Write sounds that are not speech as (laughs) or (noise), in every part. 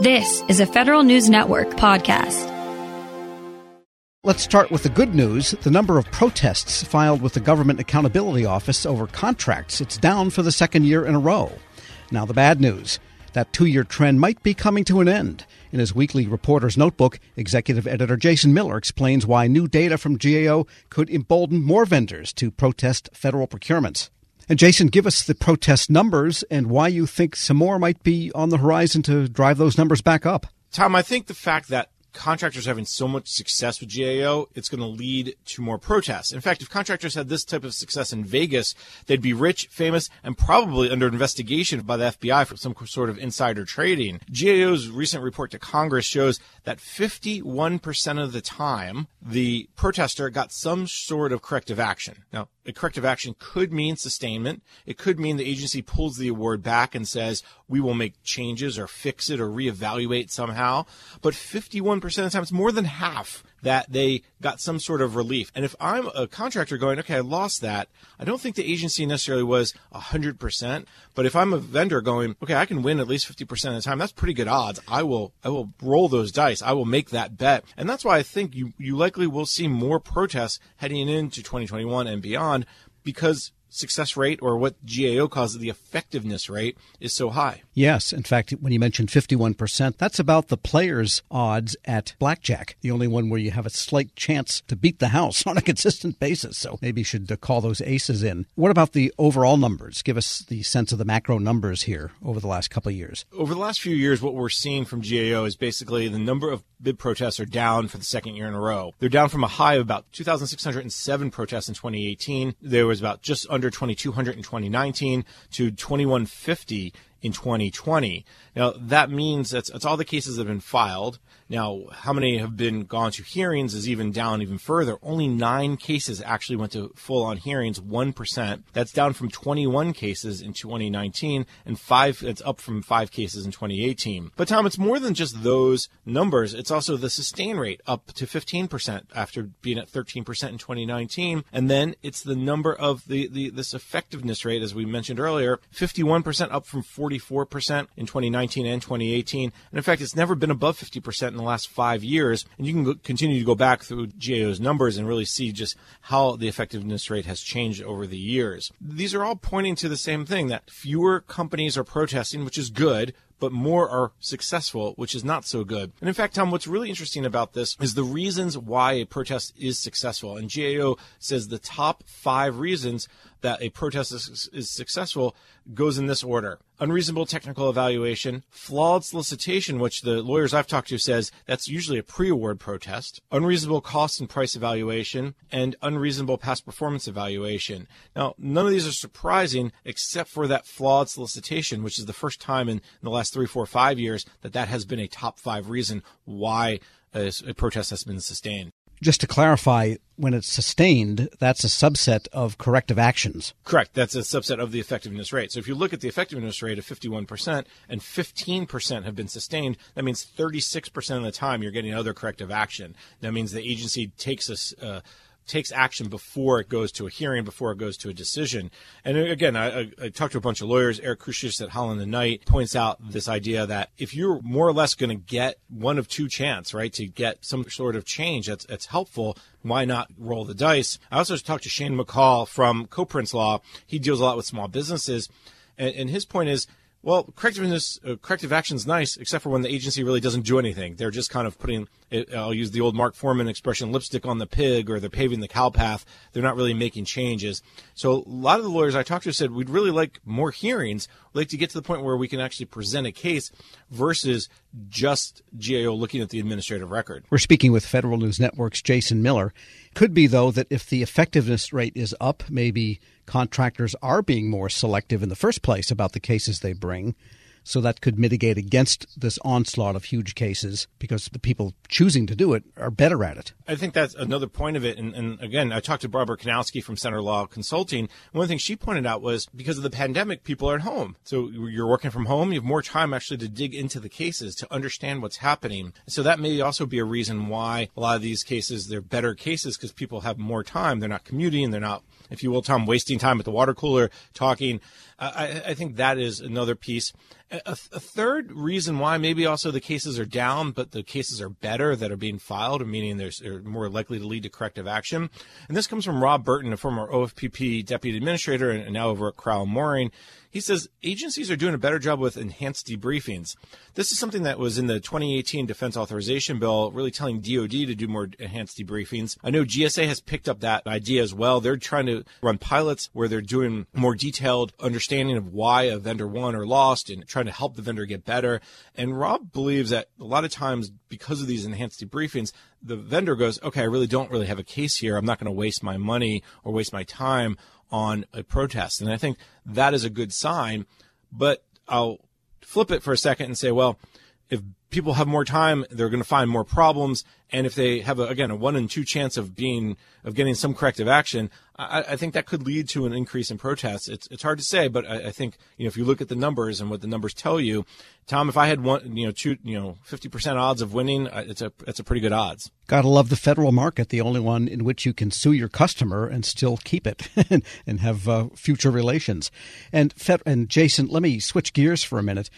This is a Federal News Network podcast. Let's start with the good news. The number of protests filed with the Government Accountability Office over contracts, it's down for the second year in a row. Now the bad news. That two-year trend might be coming to an end. In his weekly reporter's notebook, executive editor Jason Miller explains why new data from GAO could embolden more vendors to protest federal procurements. And Jason, give us the protest numbers and why you think some more might be on the horizon to drive those numbers back up. Tom, I think the fact that contractors having so much success with GAO, it's going to lead to more protests. In fact, if contractors had this type of success in Vegas, they'd be rich, famous, and probably under investigation by the FBI for some sort of insider trading. GAO's recent report to Congress shows that 51% of the time, the protester got some sort of corrective action. Now, a corrective action could mean sustainment. It could mean the agency pulls the award back and says, we will make changes or fix it or reevaluate somehow. But 51% of the time, it's more than half that they got some sort of relief. And if I'm a contractor going, okay, I lost that, I don't think the agency necessarily was 100%. But if I'm a vendor going, okay, I can win at least 50% of the time, that's pretty good odds. I will, I will roll those dice. I will make that bet. And that's why I think you, you likely will see more protests heading into 2021 and beyond because success rate or what GAO calls the effectiveness rate is so high. Yes. In fact, when you mentioned 51%, that's about the player's odds at blackjack, the only one where you have a slight chance to beat the house (laughs) on a consistent basis. So maybe you should uh, call those aces in. What about the overall numbers? Give us the sense of the macro numbers here over the last couple of years. Over the last few years, what we're seeing from GAO is basically the number of bid protests are down for the second year in a row. They're down from a high of about 2,607 protests in 2018. There was about just under 2,200 in 2019 to 2,150 in 2020. Now, that means that's, that's all the cases that have been filed. Now, how many have been gone to hearings is even down even further. Only nine cases actually went to full on hearings, 1%. That's down from 21 cases in 2019 and five, it's up from five cases in 2018. But Tom, it's more than just those numbers. It's also the sustain rate up to 15% after being at 13% in 2019. And then it's the number of the, the, this effectiveness rate, as we mentioned earlier, 51% up from 44% in 2019 and 2018. And in fact, it's never been above 50% in the last five years. And you can go, continue to go back through GAO's numbers and really see just how the effectiveness rate has changed over the years. These are all pointing to the same thing that fewer companies are protesting, which is good, but more are successful, which is not so good. And in fact, Tom, what's really interesting about this is the reasons why a protest is successful. And GAO says the top five reasons that a protest is, is successful goes in this order unreasonable technical evaluation, flawed solicitation, which the lawyers I've talked to says that's usually a pre-award protest, unreasonable cost and price evaluation, and unreasonable past performance evaluation. Now, none of these are surprising except for that flawed solicitation, which is the first time in, in the last three, four, five years that that has been a top five reason why a, a protest has been sustained. Just to clarify, when it's sustained, that's a subset of corrective actions. Correct. That's a subset of the effectiveness rate. So if you look at the effectiveness rate of 51% and 15% have been sustained, that means 36% of the time you're getting other corrective action. That means the agency takes a, uh, takes action before it goes to a hearing, before it goes to a decision. And again, I, I, talked to a bunch of lawyers. Eric Crusius at Holland and Knight points out this idea that if you're more or less going to get one of two chance, right, to get some sort of change that's, that's helpful, why not roll the dice? I also talked to Shane McCall from Koprince Law. He deals a lot with small businesses. And his point is, well, correctiveness, uh, corrective action is nice, except for when the agency really doesn't do anything. They're just kind of putting, I'll use the old Mark Forman expression, lipstick on the pig, or they're paving the cow path. They're not really making changes. So a lot of the lawyers I talked to said we'd really like more hearings. We'd like to get to the point where we can actually present a case versus just GAO looking at the administrative record. We're speaking with Federal News Network's Jason Miller. Could be, though, that if the effectiveness rate is up, maybe contractors are being more selective in the first place about the cases they bring. So that could mitigate against this onslaught of huge cases because the people choosing to do it are better at it. I think that's another point of it. And, and again, I talked to Barbara Kinosky from Centre Law Consulting. One thing she pointed out was because of the pandemic, people are at home. So you're working from home, you have more time actually to dig into the cases, to understand what's happening. So that may also be a reason why a lot of these cases, they're better cases because people have more time. They're not commuting. They're not, if you will, Tom, wasting time at the water cooler talking. I, I think that is another piece. A, a third reason why maybe also the cases are down, but the cases are better that are being filed, meaning they're more likely to lead to corrective action. And this comes from Rob Burton, a former OFPP deputy administrator and now over at Crowell Moring. He says agencies are doing a better job with enhanced debriefings. This is something that was in the 2018 Defense Authorization Bill, really telling DoD to do more enhanced debriefings. I know GSA has picked up that idea as well. They're trying to run pilots where they're doing more detailed understanding of why a vendor won or lost and trying to help the vendor get better. And Rob believes that a lot of times, because of these enhanced debriefings, the vendor goes, okay, I really don't really have a case here. I'm not going to waste my money or waste my time on a protest. And I think that is a good sign. But I'll flip it for a second and say, well, if people have more time, they're going to find more problems. And if they have a, again a one in two chance of being of getting some corrective action, I, I think that could lead to an increase in protests. It's it's hard to say, but I, I, think you know if you look at the numbers and what the numbers tell you, Tom, if I had one you know two you know fifty percent odds of winning, it's a it's a pretty good odds. Gotta love the federal market, the only one in which you can sue your customer and still keep it (laughs) and have uh, future relations. And Fed, and Jason, let me switch gears for a minute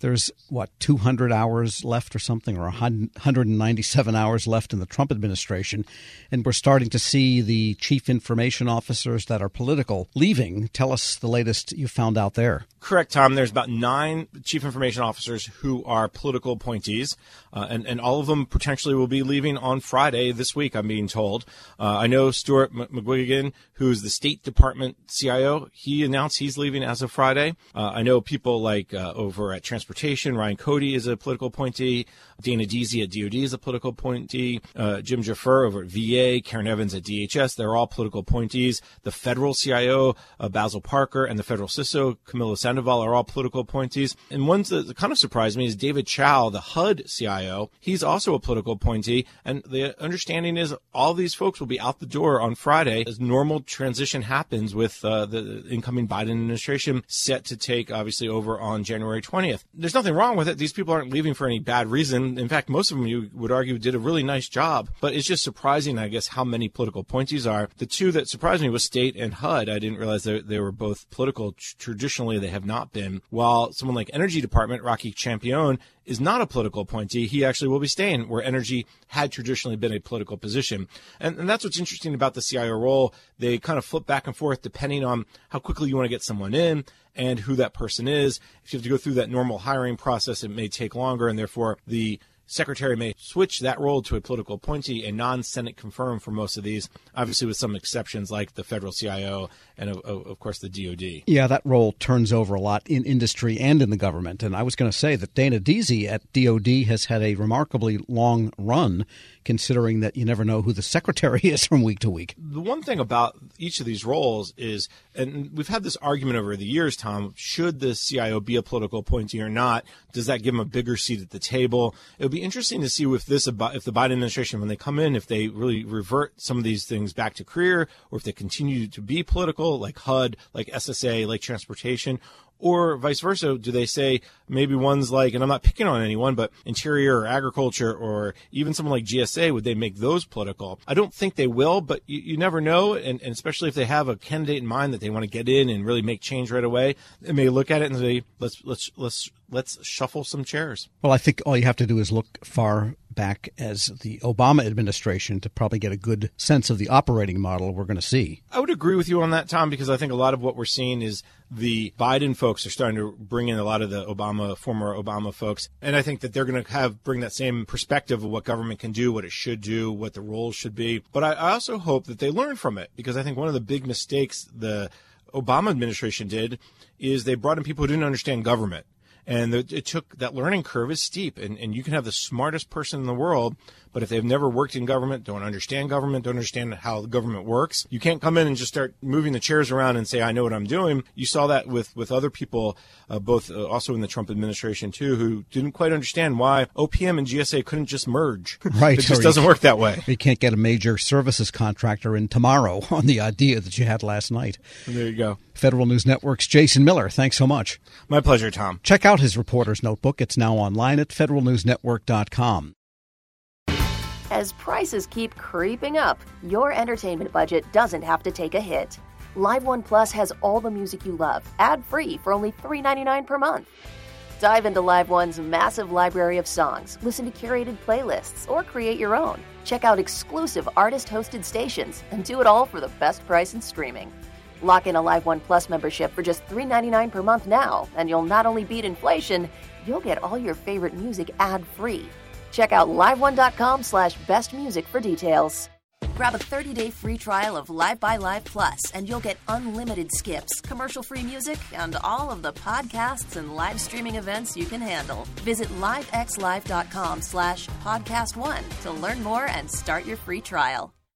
there's what 200 hours left or something or 197 hours left in the Trump administration and we're starting to see the chief information officers that are political leaving tell us the latest you found out there. Correct tom. There's about 9 chief information officers who are political appointees uh, and, and all of them potentially will be leaving on Friday this week I'm being told. Uh, I know Stuart McGuigan who's the State Department CIO he announced he's leaving as of Friday. Uh, I know people like uh, over at Transportation Transportation. Ryan Cote is a political appointee. Dana Deasy at DOD is a political appointee. Uh, Jim Gfrerer over at VA. Karen Evans at DHS. They're all political appointees. The federal CIO, uh, Basil Parker, and the federal CISO, Camilo Sandoval, are all political appointees. And one that kind of surprised me is David Chow, the HUD CIO. He's also a political appointee. And the understanding is all these folks will be out the door on Friday as normal transition happens with uh, the incoming Biden administration set to take obviously over on January 20th there's nothing wrong with it. These people aren't leaving for any bad reason. In fact, most of them you would argue did a really nice job. But it's just surprising, I guess, how many political appointees are. The two that surprised me was State and HUD. I didn't realize they, they were both political. Traditionally, they have not been. While someone like Energy Department, Rocky Campione, is not a political appointee, he actually will be staying where energy had traditionally been a political position. And, and that's what's interesting about the CIO role. They kind of flip back and forth depending on how quickly you want to get someone in and who that person is. If you have to go through that normal hiring process, it may take longer, and therefore the secretary may switch that role to a political appointee, a non-Senate confirmed for most of these, obviously with some exceptions like the federal CIO and of, of, course the DoD. Yeah, that role turns over a lot in industry and in the government. And I was going to say that Dana Deasy at DoD has had a remarkably long run, considering that you never know who the secretary is from week to week. The one thing about each of these roles is, and we've had this argument over the years, Tom, should the CIO be a political appointee or not? Does that give him a bigger seat at the table? It would be interesting to see if this, if the Biden administration, when they come in, if they really revert some of these things back to career, or if they continue to be political like HUD, like SSA, like transportation, or vice versa? Do they say maybe ones like, and I'm not picking on anyone, but interior or agriculture or even someone like GSA, would they make those political? I don't think they will, but you, you never know. And, and, especially if they have a candidate in mind that they want to get in and really make change right away, they may look at it and say, let's, let's, let's, let's shuffle some chairs. Well, I think all you have to do is look far back as the Obama administration to probably get a good sense of the operating model we're going to see. I would agree with you on that, Tom, because I think a lot of what we're seeing is the Biden folks are starting to bring in a lot of the Obama, former Obama folks. And I think that they're going to have, bring that same perspective of what government can do, what it should do, what the roles should be. But I, I also hope that they learn from it because I think one of the big mistakes the Obama administration did is they brought in people who didn't understand government and it took that learning curve is steep and, and you can have the smartest person in the world but if they've never worked in government, don't understand government, don't understand how the government works, you can't come in and just start moving the chairs around and say, I know what I'm doing. You saw that with, with other people, uh, both uh, also in the Trump administration too, who didn't quite understand why OPM and GSA couldn't just merge. (laughs) Right. It just doesn't work that way. (laughs) You can't get a major services contractor in tomorrow (laughs) on the idea that you had last night. And there you go. Federal News Network's Jason Miller. Thanks so much. My pleasure, Tom. Check out his reporter's notebook. It's now online at federalnewsnetwork.com. As prices keep creeping up, your entertainment budget doesn't have to take a hit. Live One Plus has all the music you love, ad free for only $3.99 per month. Dive into Live One's massive library of songs, listen to curated playlists, or create your own. Check out exclusive artist hosted stations and do it all for the best price in streaming. Lock in a Live One Plus membership for just $3.99 per month now, and you'll not only beat inflation, you'll get all your favorite music ad free. Check out liveone.com slash best music for details. Grab a 30-day free trial of LiveXLive Plus, and you'll get unlimited skips, commercial-free music, and all of the podcasts and live streaming events you can handle. Visit livexlive.com slash podcast one to learn more and start your free trial.